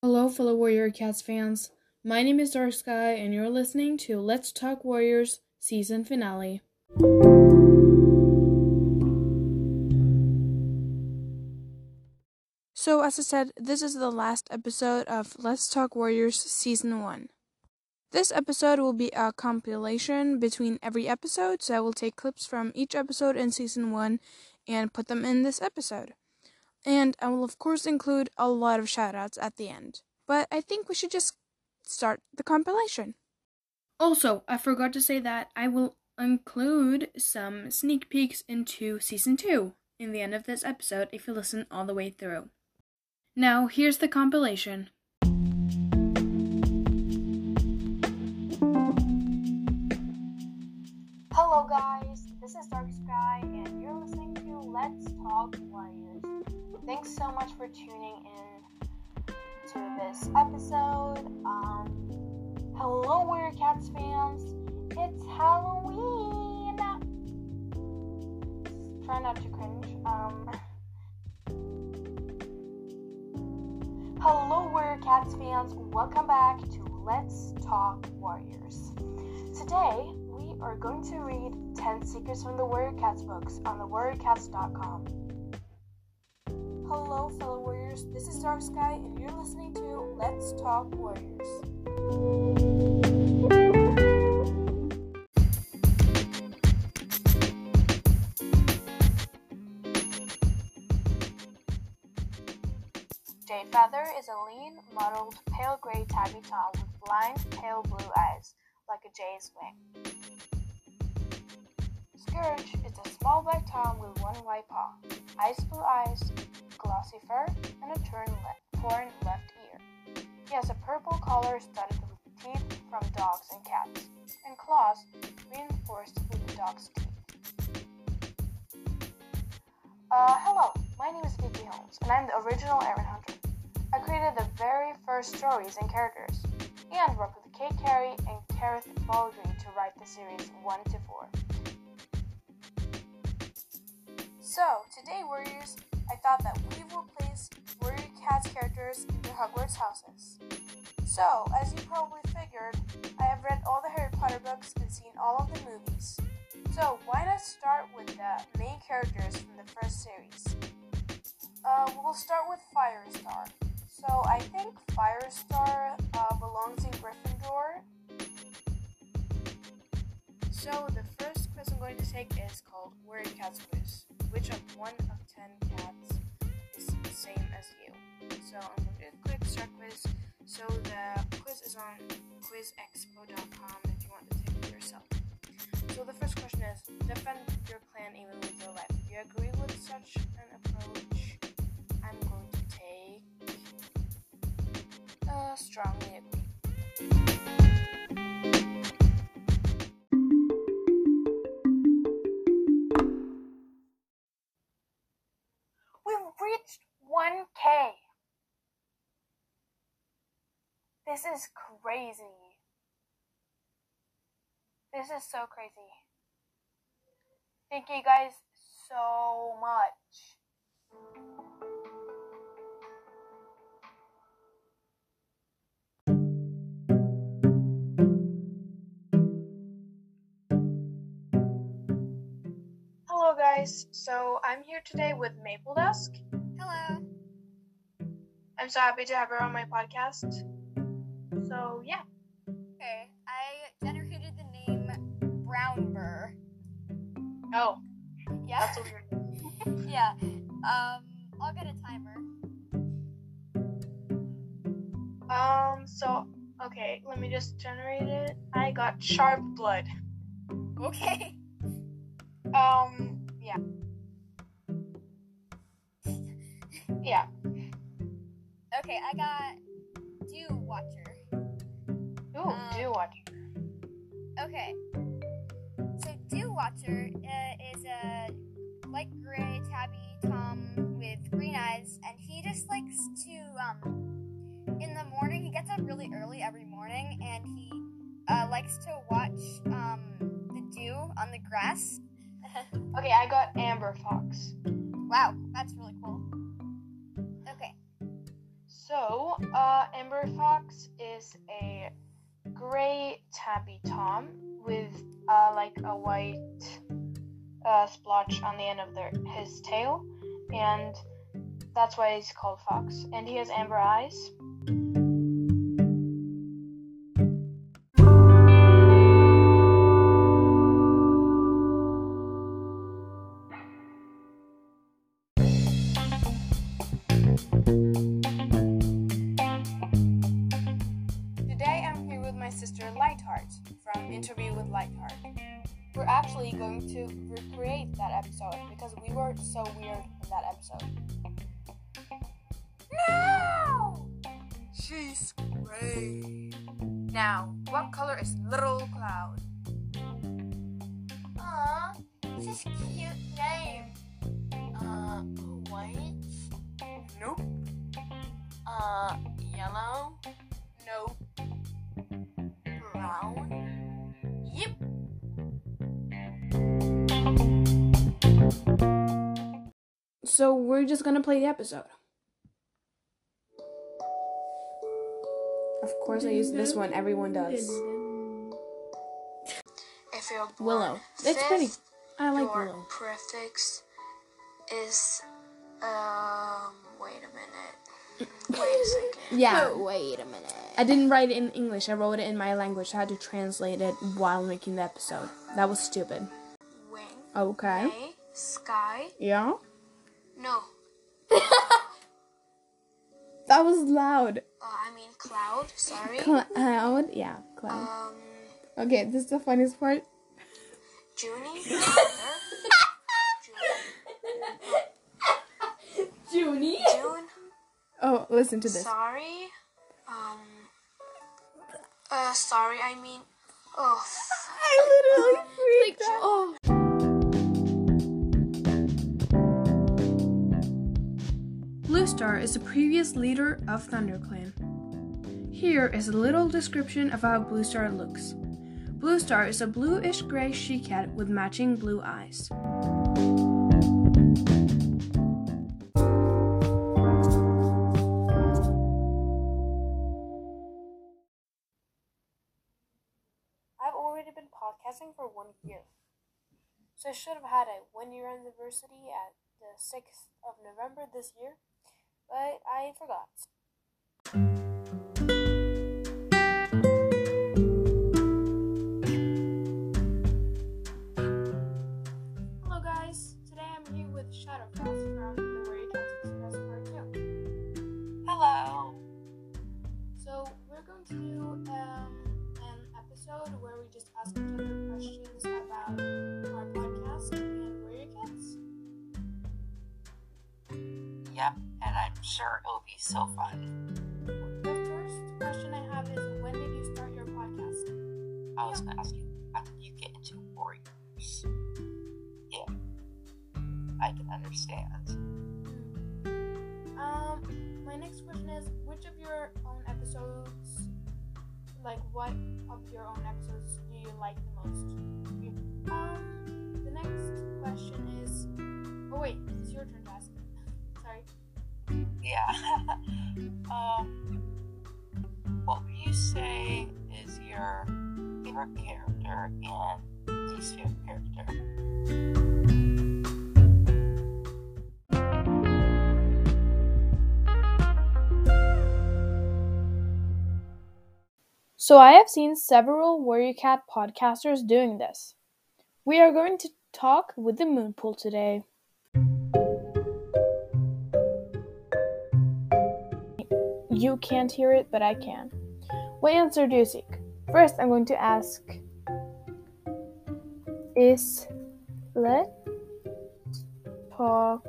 Hello, fellow Warrior Cats fans. My name is Dark Sky, and you're listening to Let's Talk Warriors season finale. So, as I said, this is the last episode of Let's Talk Warriors season 1. This episode will be a compilation between every episode, so I will take clips from each episode in season 1 and put them in this episode. And I will, of course, include a lot of shoutouts at the end. But I think we should just start the compilation. Also, I forgot to say that I will include some sneak peeks into season 2 in the end of this episode if you listen all the way through. Now, here's the compilation. Hello, guys. This is Dark Sky, and you're listening to Let's Talk Warriors. Thanks so much for tuning in to this episode. Um, hello, Warrior Cats fans. It's Halloween. Try not to cringe. Um, hello, Warrior Cats fans. Welcome back to Let's Talk Warriors. Today, we are going to read 10 Secrets from the Warrior Cats books on thewarriorcats.com. Hello, fellow warriors. This is Dark Sky, and you're listening to Let's Talk Warriors. Jayfeather is a lean, mottled, pale gray tabby tom with blind, pale blue eyes, like a jay's wing. Scourge is a small black tom with one white paw, ice blue eyes, glossy fur, and a torn, le- torn left ear. He has a purple collar studded with teeth from dogs and cats, and claws reinforced with the dog's teeth. Uh, hello, my name is Vicky Holmes, and I'm the original Erin Hunter. I created the very first stories and characters, and worked with Kate Carey and Cherith Baldry to write the series 1 to 4. So, today, Warriors, I thought that we will place Warrior Cats characters into Hogwarts houses. So, as you probably figured, I have read all the Harry Potter books and seen all of the movies. So, why not start with the main characters from the first series? Uh, we'll start with Firestar. So, I think Firestar uh, belongs in Gryffindor. So, the first quiz I'm going to take is called Warrior Cats Quiz. Which of one of ten cats is the same as you? So, I'm going to do a quick start quiz. So, the quiz is on quizexpo.com if you want to take it yourself. So, the first question is Defend your clan even with your life. Do you agree with such an approach? I'm going to take. Uh, strongly agree. Is crazy. This is so crazy. Thank you guys so much. Hello, guys. So I'm here today with Maple Dusk. Hello. I'm so happy to have her on my podcast. So yeah. Okay, I generated the name Brown Burr. Oh, Yeah. that's weird. yeah. Um, I'll get a timer. Um. So okay, let me just generate it. I got sharp blood. Okay. Um. Yeah. Yeah. Okay, I got Dew Watcher. Ooh, Um, do watch. Okay. So Dew Watcher uh, is a light gray tabby tom with green eyes, and he just likes to um. In the morning, he gets up really early every morning, and he uh, likes to watch um the dew on the grass. Okay, I got amber fox. wow, that's really cool. Okay. So, uh, Amber Fox is a gray tabby tom with uh, like a white uh, splotch on the end of their, his tail, and that's why he's called Fox. And he has amber eyes. With We're actually going to recreate that episode because we were so weird in that episode. No! She's gray. Now, what color is Little Cloud? Aw, this is cute name. Uh, white? Nope. Uh, yellow? So we're just gonna play the episode. Of course, I use this one. Everyone does. If you're born Willow. It's pretty. I like your Willow. prefix is um. Wait a minute. Wait a second. Yeah. Oh, Wait a minute. I didn't write it in English. I wrote it in my language. I had to translate it while making the episode. That was stupid. Wing. Okay. May. Sky. Yeah. No. That was loud. Uh, I mean cloud. Sorry. Cloud. Yeah. Cloud. Um. Okay. This is the funniest part. Junie. June. Junie. June. Oh, listen to this. Sorry. Um. Uh. Sorry. I mean. Oh. I literally freaked out. Oh. Star is the previous leader of ThunderClan. Here is a little description of how Blue Star looks. Blue Star is a bluish gray she cat with matching blue eyes. I've already been podcasting for one year. So I should have had a one year anniversary at the 6th of November this year, but I forgot. Sure it'll be so fun. The first question I have is when did you start your podcast? I was gonna ask you, how did you get into Warriors? Yeah, I can understand. Um, my next question is which of your own episodes, like what of your own episodes do you like the most? Character and least favorite character? So I have seen several Warrior Cat podcasters doing this. We are going to talk with the Moonpool today. You can't hear it, but I can. What answer do you seek? First, I'm going to ask Is Let Talk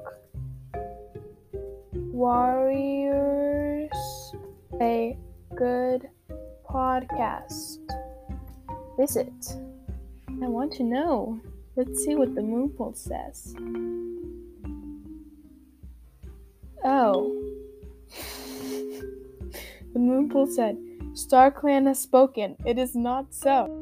Warriors a good podcast. Is it? I want to know. Let's see what the Moonpool says. Oh. the Moonpool said, StarClan has spoken. It is not so.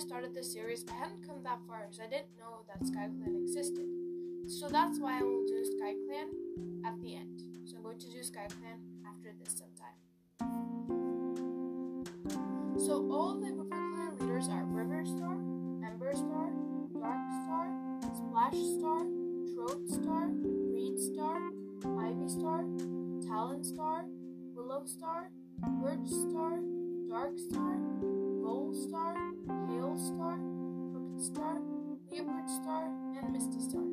Started this series, I hadn't come that far, so I didn't know that Sky Clan existed. So that's why I will do Sky Clan at the end. So I'm going to do Sky Clan after this sometime. So all the River Clan leaders are River Star, Ember Star, Dark Star, Splash Star, Throat Star, Reed Star, Ivy Star, Talon Star, Willow Star, Birch Star, Dark Star, Gold Star, Hail Star, Crooked Star, Leopard Star, and Misty Star.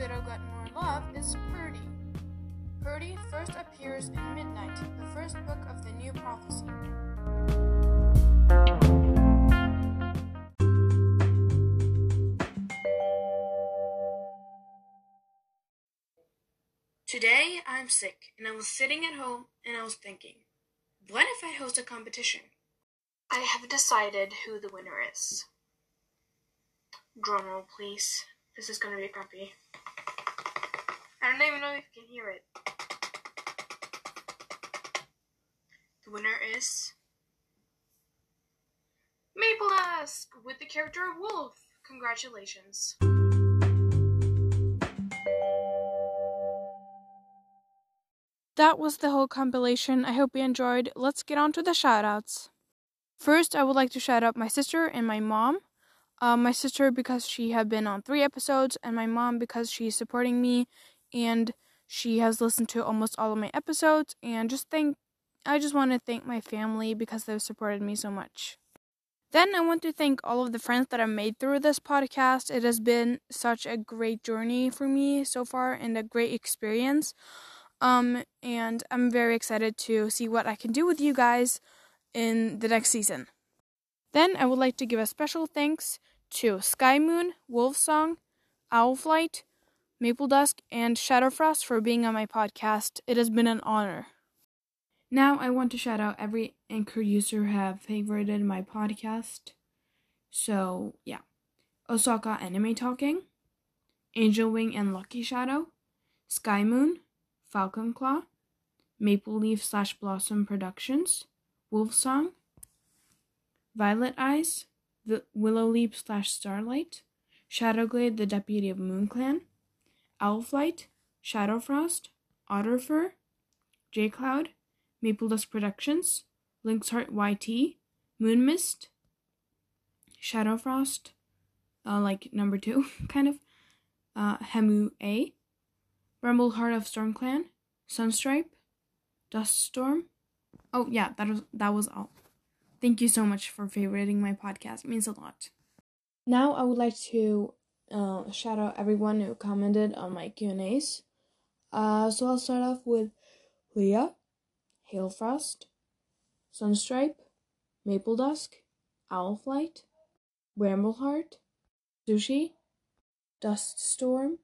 Should have gotten more love is Purdy. Purdy first appears in Midnight, the first book of the New Prophecy. Today I'm sick and I was sitting at home and I was thinking, what if I host a competition? I have decided who the winner is. Drumroll, please. This is gonna be crappy. I don't even know if you can hear it. The winner is Maple Dusk with the character of Wolf. Congratulations. That was the whole compilation. I hope you enjoyed. Let's get on to the shoutouts. First, I would like to shout out my sister and my mom. Uh, my sister because she had been on three episodes, and my mom because she's supporting me and she has listened to almost all of my episodes. And just thank, I just want to thank my family because they've supported me so much. Then I want to thank all of the friends that I've made through this podcast. It has been such a great journey for me so far and a great experience. Um, and I'm very excited to see what I can do with you guys in the next season. Then I would like to give a special thanks to Sky Moon, Wolf Song, Owlflight, Maple Dusk, and Shadowfrost for being on my podcast. It has been an honor. Now I want to shout out every anchor user who have favorited my podcast. So yeah. Osaka Anime Talking, Angel Wing and Lucky Shadow, Sky Moon, Falcon Claw, Maple Leaf slash Blossom Productions, Wolf Song, Violet Eyes, the Willow Leap slash Starlight, Shadowglade, the Deputy of Moon Clan, Owlflight, Shadowfrost, Otterfur, J Cloud, Maple Dust Productions, Lynxheart YT, Moonmist, Shadowfrost, uh, like number two, kind of, uh, Hemu A, Rumble Heart of Storm Clan, Sunstripe, Dust Storm. Oh yeah, that was that was all. Thank you so much for favoriting my podcast. It means a lot. Now I would like to uh, shout out everyone who commented on my Q and A's. Uh, so I'll start off with Leah, Hailfrost, Sunstripe, Maple Dusk, Owlflight, Brambleheart, Sushi, Dust Storm,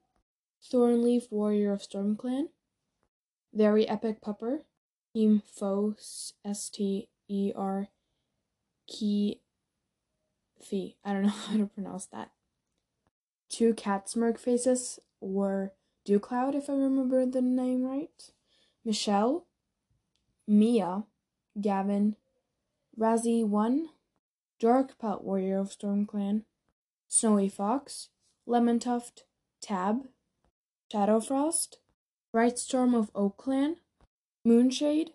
Thornleaf Warrior of Storm Clan, Very Epic Pupper, Team Foe S T E R Key Fee. I don't know how to pronounce that. Two cat smirk faces were Dewcloud, if I remember the name right, Michelle, Mia, Gavin, Razzie One, Dark Pelt Warrior of Storm Clan, Snowy Fox, Lemon Tuft, Tab, Shadowfrost, Bright Storm of Oak Clan, Moonshade,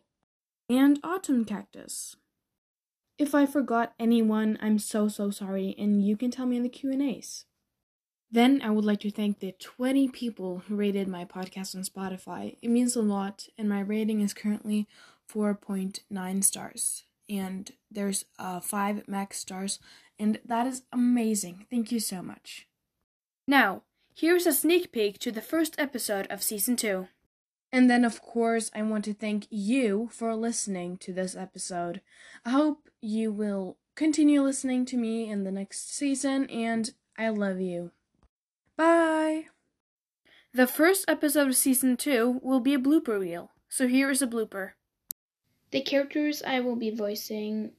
and Autumn Cactus. If I forgot anyone, I'm so so sorry, and you can tell me in the Q&As. Then I would like to thank the 20 people who rated my podcast on Spotify. It means a lot, and my rating is currently 4.9 stars. and there's uh, five max stars, and that is amazing. Thank you so much. Now, here's a sneak peek to the first episode of season two. And then, of course, I want to thank you for listening to this episode. I hope you will continue listening to me in the next season, and I love you. Bye! The first episode of season two will be a blooper reel, so here is a blooper. The characters I will be voicing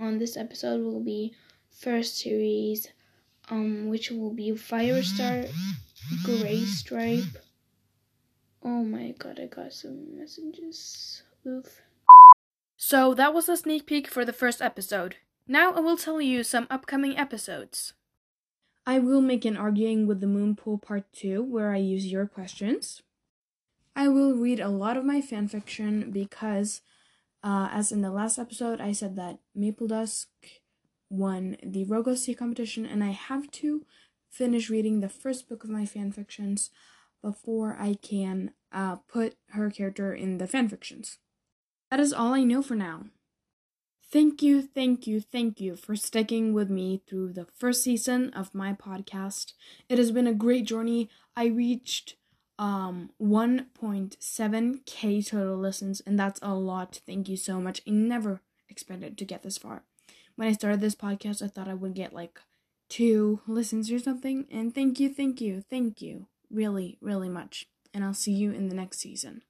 on this episode will be first series, um, which will be Firestar, Gray Stripe. Oh my god, I got some messages. Oof. So that was a sneak peek for the first episode. Now I will tell you some upcoming episodes. I will make an Arguing with the Moon Pool Part 2 where I use your questions. I will read a lot of my fanfiction because, uh, as in the last episode, I said that Maple Dusk won the Rogo Sea competition, and I have to finish reading the first book of my fanfictions before I can uh, put her character in the fanfictions. That is all I know for now. Thank you, thank you, thank you for sticking with me through the first season of my podcast. It has been a great journey. I reached um 1.7k total listens and that's a lot. Thank you so much. I never expected to get this far. When I started this podcast, I thought I would get like 2 listens or something. And thank you, thank you, thank you really, really much. And I'll see you in the next season.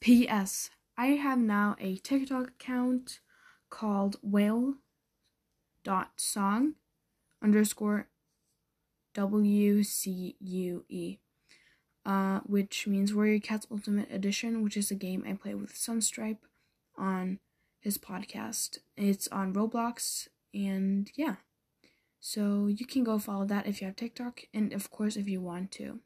P.S. I have now a TikTok account called whale dot song underscore W C U E, uh, which means Warrior Cats Ultimate Edition, which is a game I play with Sunstripe on his podcast. It's on Roblox, and yeah. So you can go follow that if you have TikTok, and of course, if you want to.